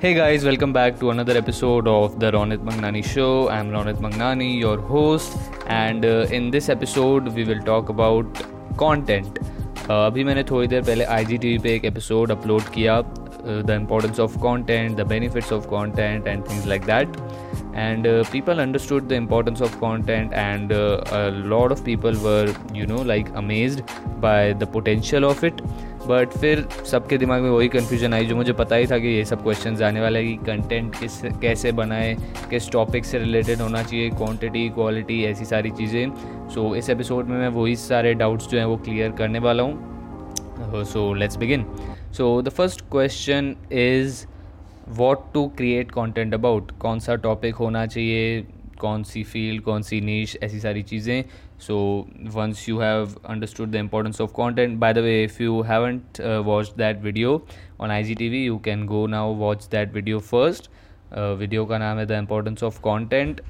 Hey guys, welcome back to another episode of the Ronit Magnani Show. I'm Ronit Magnani, your host, and uh, in this episode we will talk about content. Uh, अभी मैंने थोड़ी देर पहले आई G T we पे एक episode upload किया the importance of content the benefits of content and things like that and uh, people understood the importance of content and uh, a lot of people were you know like amazed by the potential of it but फिर सबके दिमाग में वही confusion आई जो मुझे पता ही था कि ये सब क्वेश्चन आने वाले हैं कि कंटेंट किस कैसे बनाए किस टॉपिक से रिलेटेड होना चाहिए क्वांटिटी क्वालिटी ऐसी सारी चीज़ें। सो so, इस एपिसोड में मैं वही सारे डाउट्स जो हैं वो क्लियर करने वाला हूँ। So let's begin so the first question is what to create content about कौन सा टॉपिक होना चाहिए? कौन सी फ़ील्ड कौन सी नीच ऐसी सारी चीज़ें। So once you have understood the importance of content by the way if you haven't uh, watched that video on igtv you can go now watch that video first. Uh, video ka naam hai the importance of content.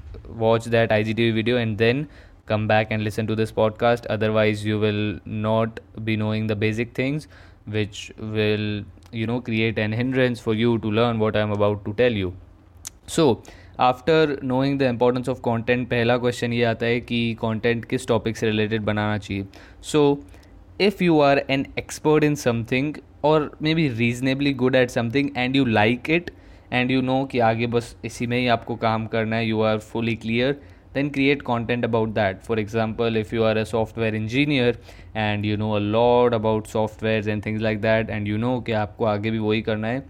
Watch that igtv video and then come back and listen to this podcast. Otherwise you will not be knowing the basic things which will you know create an hindrance for you to learn what i'm about to tell you. So after knowing the importance of content पहला question ये आता है कि content किस topic से related बनाना चाहिए। So if you are an expert in something और may be reasonably good at something and you like it and you know कि आगे बस इसी में ही आपको काम करना है you are fully clear then create content about that. For example, if you are a software engineer and you know a lot about softwares and things like that and you know कि आपको आगे भी वही करना है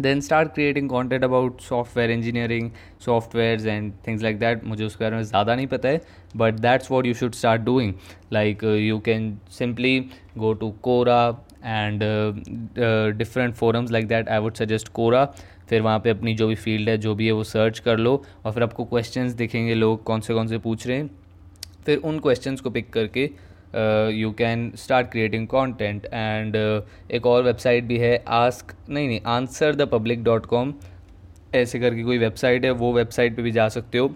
then start creating content about software engineering software and things like that मुझे उसके बारे में ज़्यादा नहीं पता है but that's what you should start doing like you can simply go to Quora and different forums like that I would suggest Quora फिर वहाँ पे अपनी जो भी फ़ील्ड है, जो भी है, वो सर्च कर लो और फिर आपको क्वेश्चंस दिखेंगे लोग, कौन से कौन से पूछ रहे हैं। फिर उन क्वेश्चंस को पिक करके you can start creating content and एक और वेबसाइट भी है आस्क नहीं नहीं answer the public dot com ऐसे करके कोई वेबसाइट है, वो वेबसाइट पे भी जा सकते हो।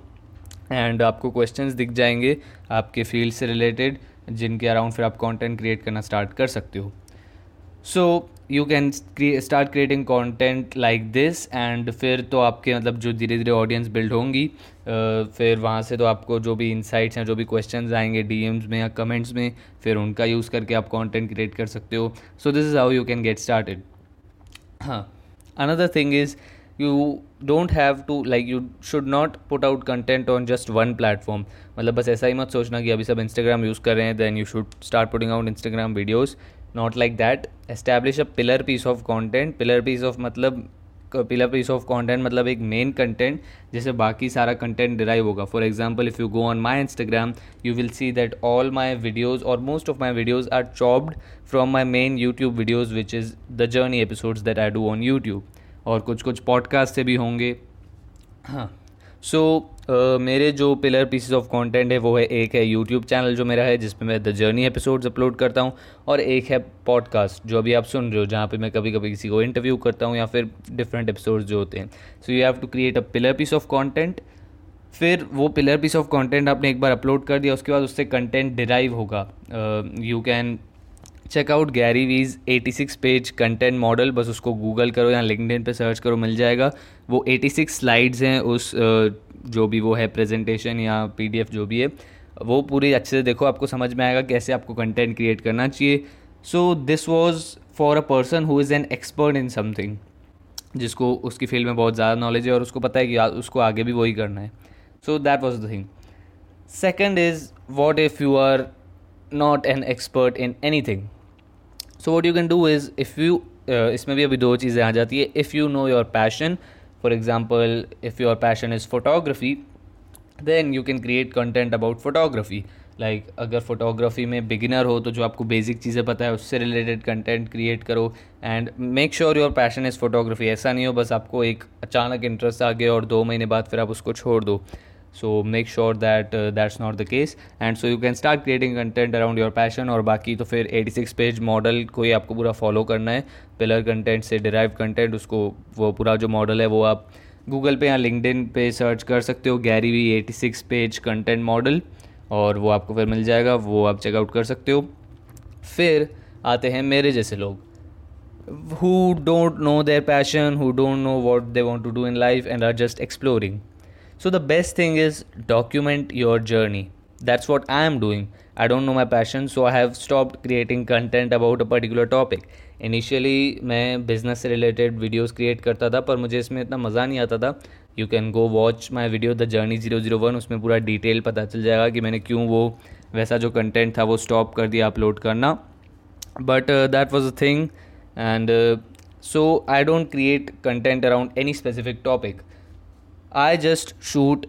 एंड आपको क्वेश्चंस दिख जाएँगे आपके फ़ील्ड से रिलेटेड जिनके अराउंड फिर आप कंटेंट क्रिएट करना स्टार्ट कर सकते हो। So you can start creating content like this and फिर तो आपके मतलब जो धीरे धीरे ऑडियंस बिल्ड होंगी फिर वहाँ से तो आपको जो भी इंसाइट्स हैं, जो भी क्वेश्चन आएँगे डी में या कमेंट्स में, फिर उनका यूज़ करके आप कॉन्टेंट क्रिएट कर सकते हो। So this is how you can get started हाँ another thing is you don't have to like you should not put out content on just one platform मतलब बस ऐसा ही मत सोचना कि अभी सब इंस्टाग्राम यूज़ कर रहे हैं then you should start putting out Instagram videos not like that establish a pillar piece of content pillar piece of मतलब पिलर पीस ऑफ़ कॉन्टेंट मतलब एक मेन कंटेंट जैसे बाकी सारा कंटेंट डिराइव होगा. For example if you go on my Instagram you will see that all my videos और most of my videos are chopped from my main YouTube videos which is the journey episodes that I do on YouTube और कुछ कुछ podcast से भी होंगे. हाँ. सो so, uh, मेरे जो पिलर पीसेस ऑफ़ कंटेंट है वो है एक है यूट्यूब चैनल जो मेरा है जिसमें मैं द जर्नी एपिसोड्स अपलोड करता हूँ और एक है पॉडकास्ट जो अभी आप सुन रहे हो जहाँ पे मैं कभी कभी किसी को इंटरव्यू करता हूँ या फिर डिफरेंट एपिसोड्स जो होते हैं। So you have to create a pillar piece of content फिर वो पिलर पीस ऑफ़ कॉन्टेंट आपने एक बार अपलोड कर दिया उसके बाद उससे कंटेंट डिराइव होगा। You uh, can check out Gary Vee's 86 page content model बस उसको गूगल करो या लिंकडिन पे सर्च करो मिल जाएगा। वो 86 स्लाइड्स हैं उस जो भी वो है प्रेजेंटेशन या पीडीएफ जो भी है, वो पूरी अच्छे से देखो, आपको समझ में आएगा कैसे आपको कंटेंट क्रिएट करना चाहिए। So this was for a person who is an expert in something जिसको उसकी फ़ील्ड में बहुत ज़्यादा नॉलेज है और उसको पता है कि उसको आगे भी वही करना है। So that was the thing second is what if you are not an expert in any thing so what you can do is if you इसमें भी अभी दो चीज़ें आ जाती है। If you know your passion for example, if your passion is photography, then you can create content about photography. Like अगर photography में बिगिनर हो तो जो आपको बेसिक चीज़ें पता है उससे रिलेटेड कंटेंट क्रिएट करो and make sure your passion is photography ऐसा नहीं हो बस आपको एक अचानक इंटरेस्ट आ गया और दो महीने बाद फिर आप उसको छोड़ दो so make sure that that's not the case and so you can start creating content around your passion और बाकी तो फिर 86 सिक्स पेज मॉडल को ही आपको पूरा फॉलो करना है। पिलर कंटेंट से डिराइव कंटेंट उसको वो पूरा जो मॉडल है वो आप गूगल पे या लिंकडिन पे सर्च कर सकते हो। Gary Vee eighty six page content model और वो आपको फिर मिल जाएगा। वो आप चेकआउट कर सकते हो। फिर आते हैं मेरे जैसे लोग। Who don't know their passion who don't know what they want to do in life and are just exploring so the best thing is document your journey that's what I am doing I don't know my passion so I have stop creating content about a particular topic initially मैं business से related videos create करता था, पर मुझे इसमें इतना मज़ा नहीं आता था। You can go watch my video the journey zero zero one उसमें पूरा डिटेल पता चल जाएगा कि मैंने क्यों वो, वैसा जो कंटेंट था वो स्टॉप कर दिया अपलोड करना। But that was a thing and so I don't create content around any specific topic topic just shoot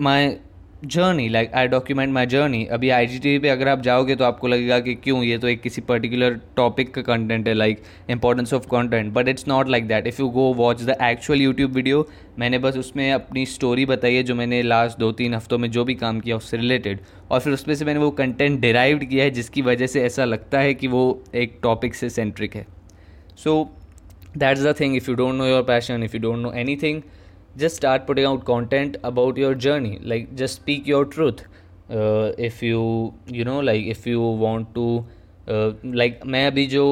my journey like I document my journey अभी आई जी टी पे अगर आप जाओगे तो आपको लगेगा कि क्यों ये तो एक किसी पर्टिकुलर टॉपिक का कंटेंट है like importance of content but it's not like that if you go watch the actual YouTube video मैंने बस उसमें अपनी स्टोरी बताई है जो मैंने लास्ट दो तीन हफ्तों में जो भी काम किया उससे रिलेटेड और फिर उसमें से मैंने वो कंटेंट डिराइव्ड किया है, जिसकी वजह से ऐसा लगता है कि वो एक टॉपिक से सेंट्रिक है. So the thing if you don't know your passion if you don't know any anything just start putting out content about your journey like just speak your truth uh, if you you know like if you want to uh, like मैं अभी जो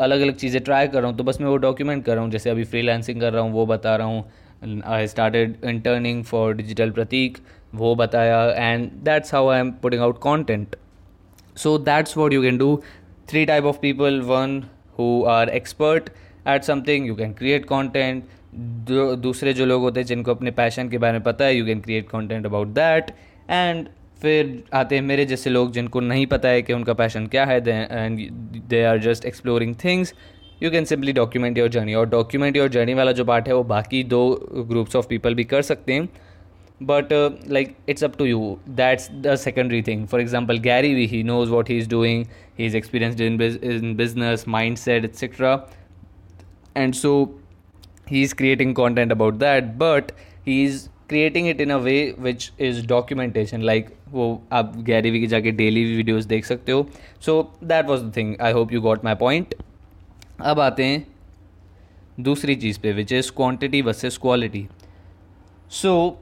अलग अलग चीज़ें try कर रहा हूँ तो बस मैं वो डॉक्यूमेंट कर रहा हूँ जैसे अभी फ्रीलांसिंग कर रहा हूँ वो बता रहा हूँ I started interning for digital Prateek वो बताया and that's how I am putting out content so that's what you can do three type of people one who are expert at something you can create content दूसरे जो लोग होते हैं जिनको अपने passion के बारे में पता है you can create content about that and फिर आते हैं मेरे जैसे लोग जिनको नहीं पता है कि उनका पैशन क्या है and they are just exploring things you can simply document your journey और डॉक्यूमेंट योर जर्नी वाला जो पार्ट है वो बाकी दो ग्रुप्स ऑफ़ पीपल भी कर सकते हैं. But uh, like it's up to you. That's the secondary thing. For example gary vee he knows what he's doing. He's experienced in business mindset mindset and and so he's creating content about that, but he's creating it in a way which is documentation. Like, वो आप Gary Vee की जाके daily videos देख सकते हो. So that was the thing I hope you got my point अब आते हैं दूसरी चीज़ पे which is quantity versus quality so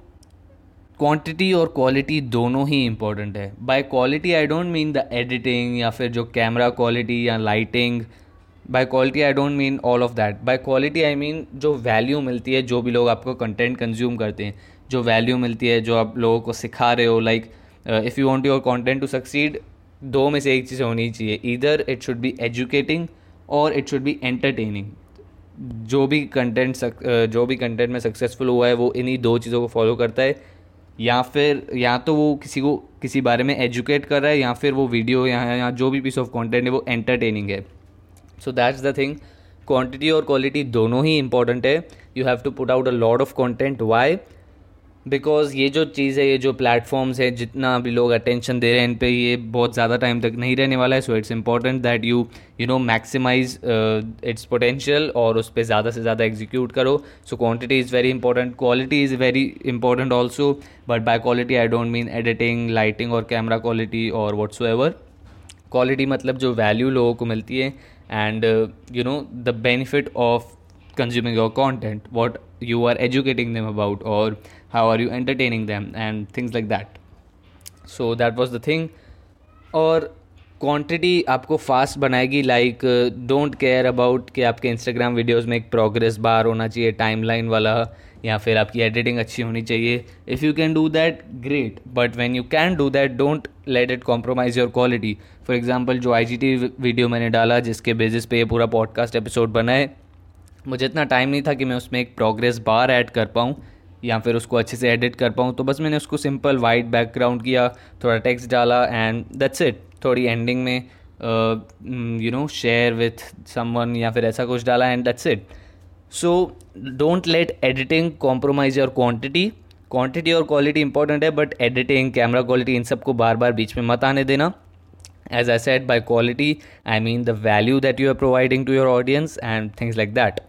quantity और क्वालिटी दोनों ही इंपॉर्टेंट है. By quality I don't mean the editing या फिर जो कैमरा क्वालिटी या lighting by quality I don't mean all of that by quality I mean जो value मिलती है जो भी लोग आपको कंटेंट कंज्यूम करते हैं जो वैल्यू मिलती है जो आप लोगों को सिखा रहे हो like if you want your content to succeed दो में से एक चीज़ होनी चाहिए। इधर इट शुड बी एजुकेटिंग और इट शुड बी एंटरटेनिंग जो भी कंटेंट uh, जो भी कंटेंट में सक्सेसफुल हुआ है वो इन्हीं दो चीज़ों को फॉलो करता है। या फिर या तो वो किसी को किसी बारे में एजुकेट कर रहा है या फिर वो वीडियो या, या जो भी पीस ऑफ़ कंटेंट है वो एंटरटेनिंग है। So that's the thing quantity और क्वालिटी दोनों ही इंपॉर्टेंट है. You have to put out a lot of content why because ये जो चीज़ है, ये जो प्लेटफॉर्म्स है, जितना भी लोग अटेंशन दे रहे हैं इन पे ये बहुत ज़्यादा टाइम तक नहीं रहने वाला है. So it's important that you you know maximize its potential और उस पर ज़्यादा से ज़्यादा एग्जीक्यूट करो. So quantity is very important quality is very important also but by quality I don't mean editing lighting और कैमरा क्वालिटी और whatsoever quality मतलब जो वैल्यू लोगों को मिलती है and you know the benefit of consuming your content, what you are educating them about or how are you entertaining them and things like that. So that was the thing. और quantity आपको fast बनाएगी like don't care about कि आपके Instagram videos में एक progress bar होना चाहिए timeline वाला, या फिर आपकी एडिटिंग अच्छी होनी चाहिए। If you can do that great but when you can do that don't let it compromise your quality for example जो आई जी वीडियो मैंने डाला, जिसके बेसिस पे ये पूरा पॉडकास्ट एपिसोड बना है, मुझे इतना टाइम नहीं था कि मैं उसमें एक प्रोग्रेस बार ऐड कर पाऊँ, या फिर उसको अच्छे से एडिट कर पाऊँ। तो बस मैंने उसको सिंपल वाइट बैकग्राउंड किया, थोड़ा टेक्स्ट डाला एंड दैट्स इट थोड़ी एंडिंग में you know share with someone या फिर ऐसा कुछ डाला and that's it so don't let editing compromise your quantity quantity और क्वालिटी इंपॉर्टेंट है बट एडिटिंग कैमरा क्वालिटी इन सबको बार बार बीच में मत आने देना। as i said by quality i mean the value that you are providing to your audience and things like that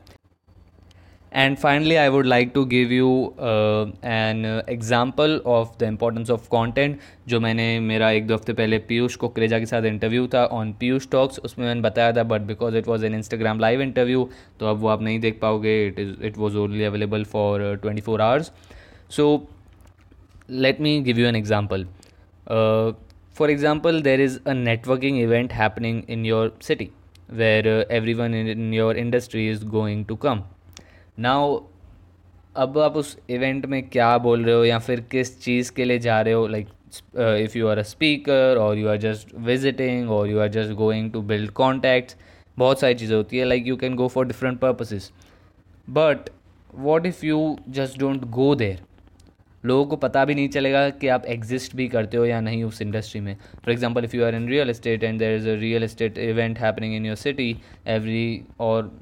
and finally i would like to give you uh, an uh, example of the importance of content जो मैंने मेरा एक दो हफ्ते पहले पीयूष कोकरेजा के साथ interview था ऑन पीयूष टॉक्स उसमें मैंने बताया था but because it was an Instagram live interview तो अब वो आप नहीं देख पाओगे it is it was only available for twenty four hours so let me give you an example for example there is a networking event happening in your city where uh, everyone in, in your industry is going to come. Now अब आप उस event में क्या बोल रहे हो या फिर किस चीज़ के लिए जा रहे हो? Like if you are a speaker or you are just visiting or you are just going to build contacts बहुत सारी चीज़ें होती है। Like you can go for different purposes but what if you just don't go there लोगों को पता भी नहीं चलेगा कि आप एग्जिस्ट भी करते हो या नहीं उस इंडस्ट्री में। For example if you are in real estate and there is a real estate event happening in your city every or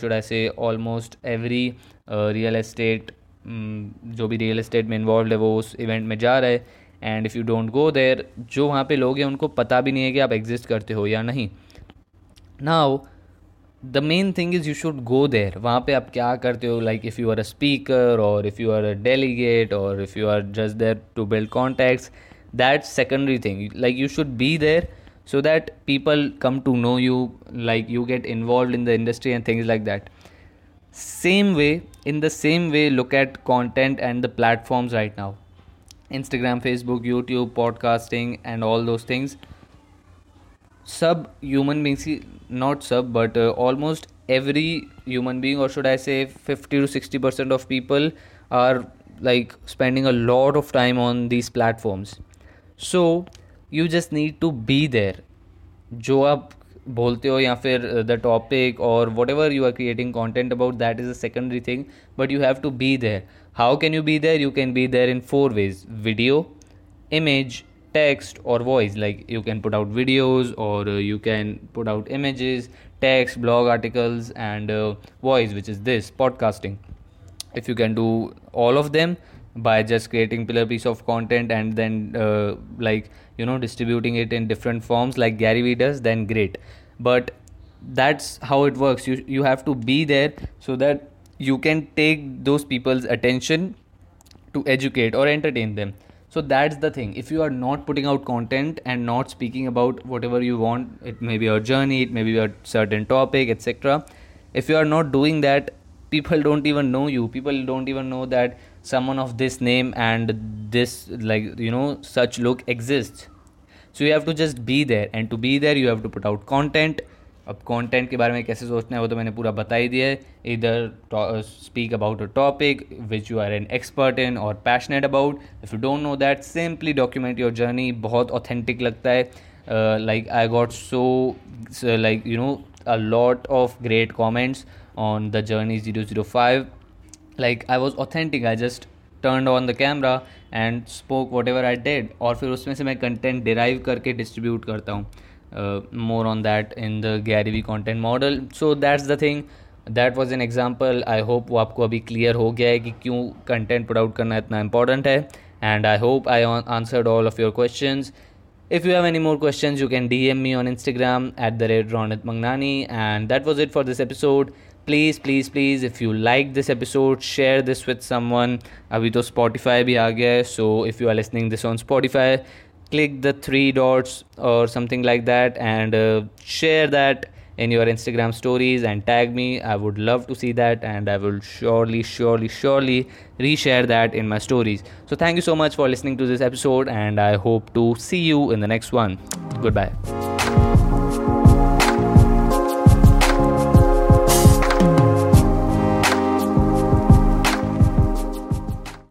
should I say almost every real estate जो भी रियल इस्टेट में involve है, वो उस event में जा रहा है। And if you don't go there जो वहाँ पे लोग हैं, उनको पता भी नहीं है कि आप एग्जिस्ट करते हो या नहीं। Now the main thing is you should go there वहाँ पे आप क्या करते हो like if you are a speaker और if you are a delegate और if you are just there to build contacts that's secondary thing like you should be there so that people come to know you like you get involved in the industry and things like that same way in the same way look at content and the platforms right now instagram facebook youtube podcasting and all those things sub human beings not sub but uh, almost every human being or should i say 50 to 60 percent of people are like spending a lot of time on these platforms so you just need to be there जो आप बोलते हो या फिर the topic और whatever you are creating content about that is a secondary thing but you have to be there how can you be there you can be there in four ways video image text or voice. Like you can put out videos or uh, you can put out images text blog articles and uh, voice which is this podcasting. If you can do all of them by just creating pillar piece of content and then uh, like you know distributing it in different forms like gary vee does then great. But that's how it works. You you have to be there so that you can take those people's attention to educate or entertain them so that's the thing. If you are not putting out content and not speaking about whatever you want it may be your journey it may be a certain topic etc if you are not doing that people don't even know you. People don't even know that someone of this name and this like you know such look exists. So you have to just be there. And to be there you have to put out content अब content के बारे में कैसे सोचना है, वो तो मैंने पूरा बता ही दिया है। इधर speak about a topic which you are an expert in or passionate about if you don't know that simply document your journey बहुत ऑथेंटिक लगता है। Like I got so like you know a lot of great comments on the journey zero zero five like I was authentic I just turn on the camera and spoke whatever I did और फिर उसमें से मैं content derive करके distribute करता हूँ। Uh, more on that in the Gary Vee content model. So that's the thing. That was an example I hope वो आपको अभी क्लियर हो गया है कि क्यों कंटेंट पुट आउट करना इतना इंपॉर्टेंट है and I hope I answered all of your question If you have any more questions, you can DM me on Instagram at the red Ronit Magnani. And that was it for this episode. Please, please, please, if you like this episode, share this with someone. अभी तो Spotify भी आ गया है, so if you are listening this on Spotify, click the three dots or something like that and uh, share that in your Instagram stories and tag me. I would love to see that and I will surely, surely, surely reshare that in my stories. So, thank you so much for listening to this episode and I hope to see you in the next one. Goodbye.